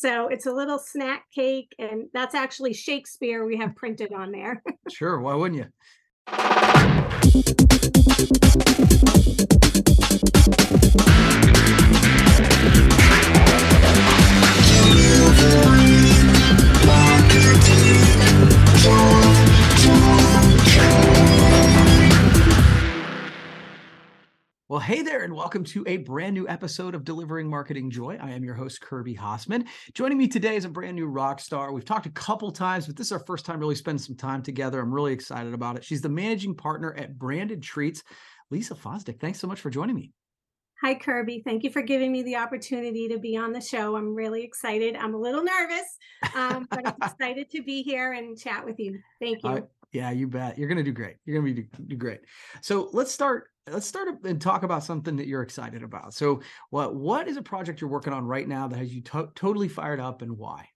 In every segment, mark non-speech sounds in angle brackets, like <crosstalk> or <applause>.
So it's a little snack cake, and that's actually Shakespeare we have printed on there. Sure, why wouldn't you? Well, hey there, and welcome to a brand new episode of Delivering Marketing Joy. I am your host, Kirby Hasseman. Joining me today is a brand new rock star. We've talked a couple times, but this is our first time really spending some time together. I'm really excited about it. She's the managing partner at Branded Treats. Lisa Fosdick, thanks so much for joining me. Hi, Kirby. Thank you for giving me the opportunity to be on the show. I'm really excited. I'm a little nervous, um, but I'm <laughs> excited to be here and chat with you. Thank you. Uh, yeah, you bet. You're going to do great. You're going to be do, do great. So let's start let's start and talk about something that you're excited about. So, what what is a project you're working on right now that has you to- totally fired up, and why?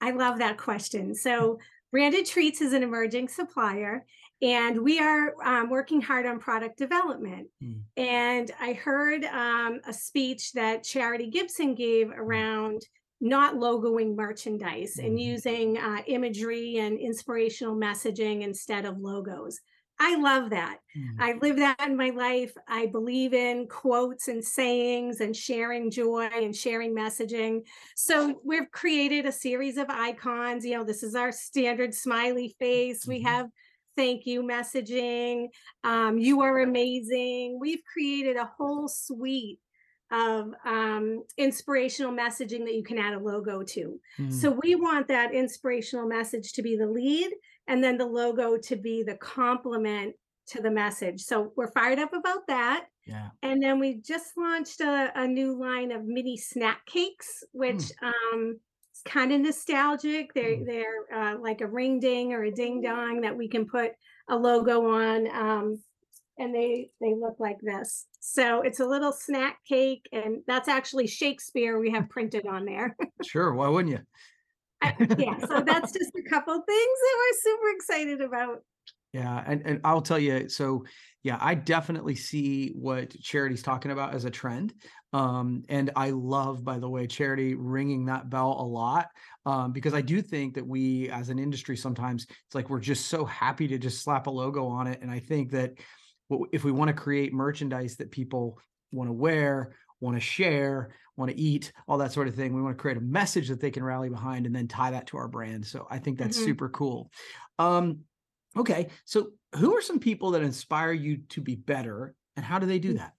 I love that question. So, Branded Treats is an emerging supplier, and we are um, working hard on product development. Mm. And I heard um, a speech that Charity Gibson gave mm. around not logoing merchandise mm. and mm-hmm. using uh, imagery and inspirational messaging instead of logos. I love that. Mm-hmm. I live that in my life. I believe in quotes and sayings and sharing joy and sharing messaging. So we've created a series of icons. You know, this is our standard smiley face. Mm-hmm. We have thank you messaging. Um, you are amazing. We've created a whole suite of um, inspirational messaging that you can add a logo to. Mm-hmm. So we want that inspirational message to be the lead and then the logo to be the complement to the message. So we're fired up about that. Yeah. And then we just launched a, a new line of mini snack cakes, which mm. um is kind of nostalgic. They're mm. they're uh, like a ring ding or a ding dong that we can put a logo on. Um, and they they look like this. So it's a little snack cake, and that's actually Shakespeare we have printed on there. <laughs> sure, why wouldn't you? yeah, so that's just a couple things that we're super excited about. Yeah, and and I'll tell you, so yeah, I definitely see what Charity's talking about as a trend. Um, and I love, by the way, Charity ringing that bell a lot um, because I do think that we, as an industry, sometimes it's like we're just so happy to just slap a logo on it. And I think that if we want to create merchandise that people want to wear, want to share, want to eat, all that sort of thing. We want to create a message that they can rally behind and then tie that to our brand. So I think that's mm-hmm. super cool. Um, okay. So who are some people that inspire you to be better and how do they do mm. that?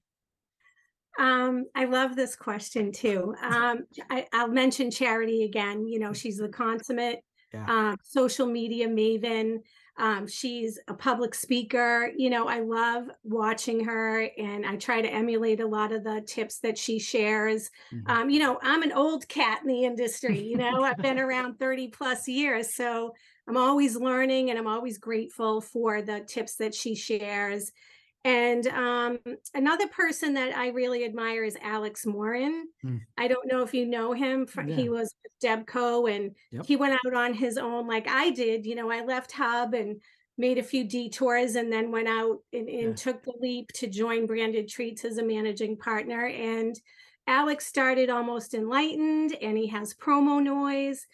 Um, I love this question too. Um, I, will mention Charity again. You know, she's the consummate yeah. uh, social media maven. Um, she's a public speaker. You know, I love watching her and I try to emulate a lot of the tips that she shares. Mm-hmm. Um, you know, I'm an old cat in the industry, you know, I've been <laughs> around 30 plus years. So I'm always learning and I'm always grateful for the tips that she shares. And um, another person that I really admire is Alex Morin. Mm. I don't know if you know him. For, yeah. He was with Debco and yep. he went out on his own like I did. You know, I left Hub and made a few detours and then went out and, and yeah. took the leap to join Branded Treats as a managing partner. And Alex started almost enlightened and he has promo noise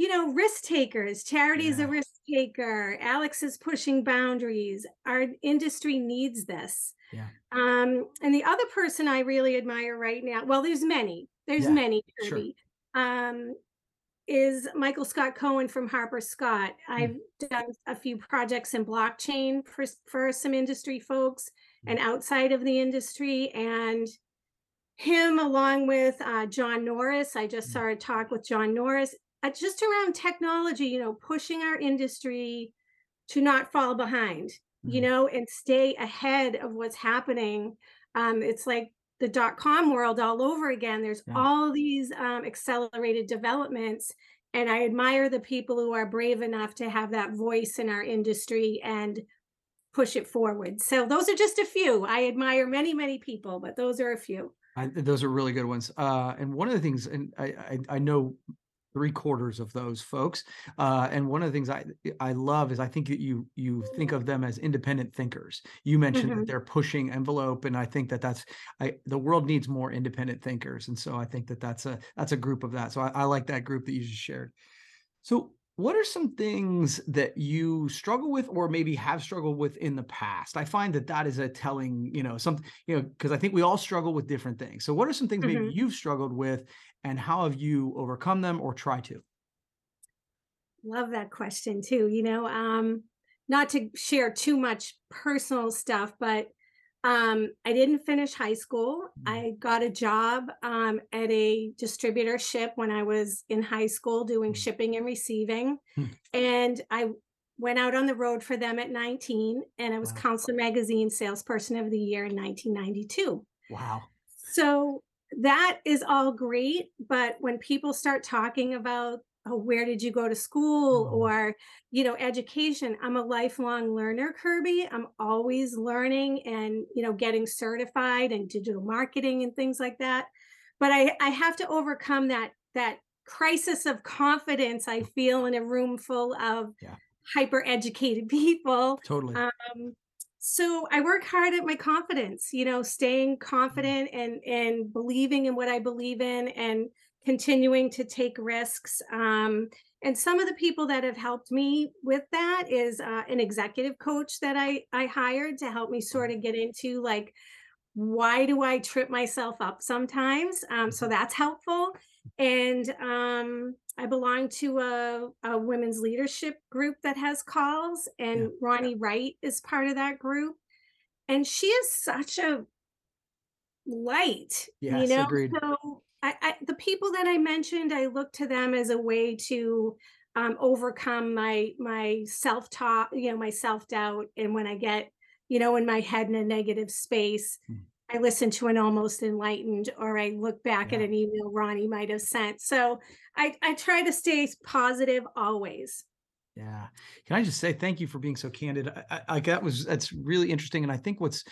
you know, risk takers. Charity is a risk taker. Alex is pushing boundaries. Our industry needs this. Yeah. Um, and the other person I really admire right now, well, there's many, there's yeah, many, sure. um, is Michael Scott Cohen from Harper Scott. Mm. I've done a few projects in blockchain for, for some industry folks mm. and outside of the industry. And him, along with uh, John Norris, I just mm. saw a talk with John Norris uh, just around technology, you know, pushing our industry to not fall behind, mm-hmm. you know, and stay ahead of what's happening. Um, it's like the dot com world all over again. There's yeah. all these um, accelerated developments. And I admire the people who are brave enough to have that voice in our industry and push it forward. So those are just a few. I admire many, many people, but those are a few. I, those are really good ones. Uh, and one of the things, and I, I, I know three quarters of those folks. Uh, and one of the things I I love is I think that you you think of them as independent thinkers. You mentioned mm-hmm. that they're pushing envelope, and I think that that's I the world needs more independent thinkers, and so I think that that's a that's a group of that. So I, I like that group that you just shared. So what are some things that you struggle with or maybe have struggled with in the past? I find that that is a telling you know something you know because i think we all struggle with different things. So what are some things mm-hmm. maybe you've struggled with and how have you overcome them or try to? Love that question too you know um not to share too much personal stuff but um, I didn't finish high school. Mm. I got a job um, at a distributorship when I was in high school doing mm. shipping and receiving. Mm. And I went out on the road for them at 19 and I was wow. Counselor Magazine Salesperson of the Year in 1992. Wow. So that is all great. But when people start talking about oh, where did you go to school mm. or you know education i'm a lifelong learner kirby i'm always learning and you know getting certified and digital marketing and things like that but i i have to overcome that that crisis of confidence i feel in a room full of yeah. hyper educated <laughs> people totally um, so i work hard at my confidence you know staying mm. confident and and believing in what i believe in and continuing to take risks. Um, and some of the people that have helped me with that is uh, an executive coach that I I hired to help me sort of get into like why do I trip myself up sometimes? Um, so mm-hmm. that's helpful. And um, I belong to a, a, women's leadership group that has calls, and yeah. Ronnie Wright is part of that group. And she is such a light, yes, you know. Agreed. So I, I, the people that I mentioned, I look to them as a way to um, overcome my my self talk, you know, my self doubt, and when I get, you know, in my head in a negative space, mm. I listen to an almost enlightened, or I look back yeah. at an email Ronnie might have sent. So I I try to stay positive always. Yeah. Can I just say thank you for being so candid? I, I, that was that's really interesting, and I think what's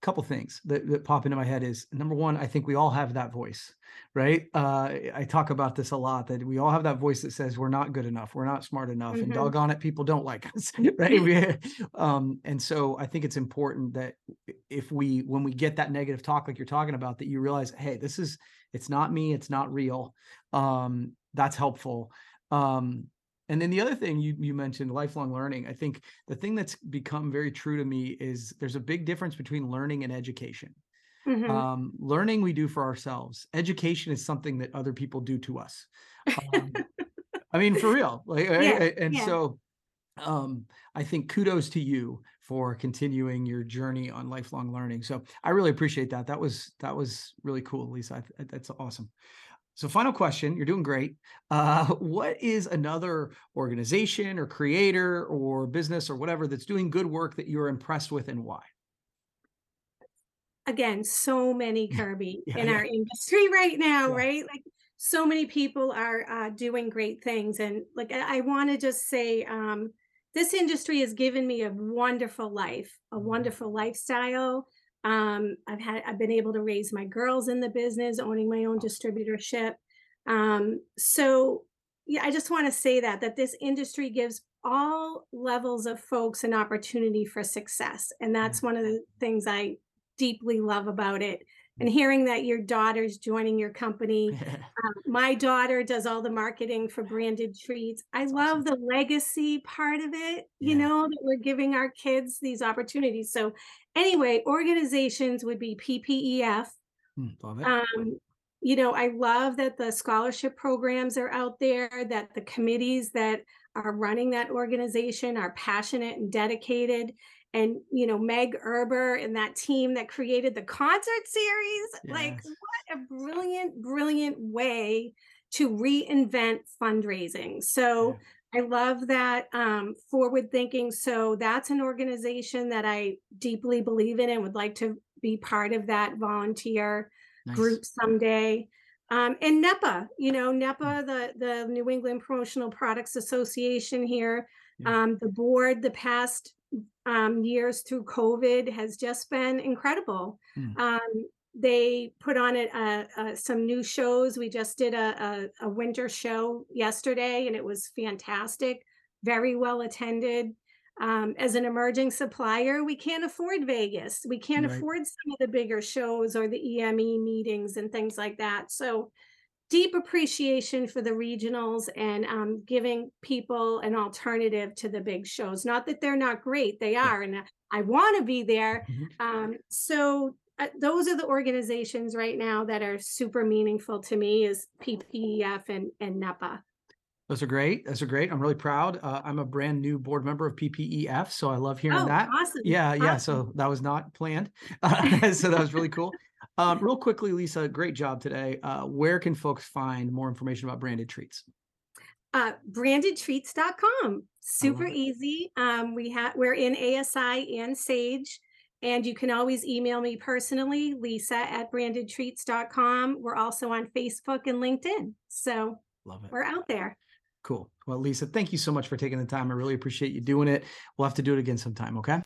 couple things that, that pop into my head is number one i think we all have that voice right? Uh, i talk about this a lot that we all have that voice that says we're not good enough we're not smart enough mm-hmm. and doggone it people don't like <laughs> us <laughs> right? We, um, and so i think it's important that if we when we get that negative talk like you're talking about that you realize hey this is it's not me it's not real um, that's helpful. Um, and then the other thing you you mentioned lifelong learning. I think the thing that's become very true to me is there's a big difference between learning and education. Mm-hmm. Um, learning we do for ourselves. Education is something that other people do to us. Um, I mean, for real. Like, <laughs> yeah, and yeah. so um, I think kudos to you for continuing your journey on lifelong learning. So I really appreciate that. That was that was really cool, Lisa. I, that's awesome. So, final question. You're doing great. Uh, <laughs> what is another organization or creator or business or whatever that's doing good work that you're impressed with and why? Again, so many <laughs> Kirby yeah, in yeah. our industry right now, yeah. right? Like so many people are uh, doing great things, and like I, I want to just say, um, this industry has given me a wonderful life, a mm-hmm. wonderful lifestyle. Um, I've had I've been able to raise my girls in the business, owning my own distributorship. Um, so yeah, I just want to say that that this industry gives all levels of folks an opportunity for success, and that's one of the things I deeply love about it and hearing that your daughter's joining your company. <laughs> um, my daughter does all the marketing for branded treats. I love the legacy part of it, you yeah. know, that we're giving our kids these opportunities. So, anyway, organizations would be PPEF. Mm, um, you know, I love that the scholarship programs are out there, that the committees that are running that organization are passionate and dedicated and you know meg erber and that team that created the concert series yes. like what a brilliant brilliant way to reinvent fundraising so yeah. I love that um, forward thinking so that's an organization that i deeply believe in and would like to be part of that volunteer nice. group someday um, and NEPA, you know, NEPA, mm. the, the New England Promotional Products Association here, yeah. um, the board, the past um, years through COVID has just been incredible. Mm. They put on it uh, uh, some new shows. We just did a, a, a winter show yesterday, and it was fantastic. Very well attended. Um, as an emerging supplier, we can't afford Vegas. We can't right. afford some of the bigger shows or the EME meetings and things like that. So, deep appreciation for the regionals and um, giving people an alternative to the big shows. Not that they're not great, they are, and I want to be there. Mm-hmm. Um, so, those are the organizations right now that are super meaningful to me is PPEF and, and NEPA. Those are great. Those are great. I'm really proud. Uh, I'm a brand new board member of PPEF, so I love hearing oh, that. Awesome. Yeah, awesome. yeah. So that was not planned. Uh, <laughs> <laughs> so that was really cool. Um, real quickly, Lisa, great job today. Uh, where can folks find more information about branded treats? Uh, brandedtreats.com. Super easy. Um, we have we're in ASI and Sage. And you can always email me personally, lisa at brandedtreats.com. We're also on Facebook and LinkedIn. So love it. We're out there. Cool. Well, Lisa, thank you so much for taking the time. I really appreciate you doing it. We'll have to do it again sometime, okay?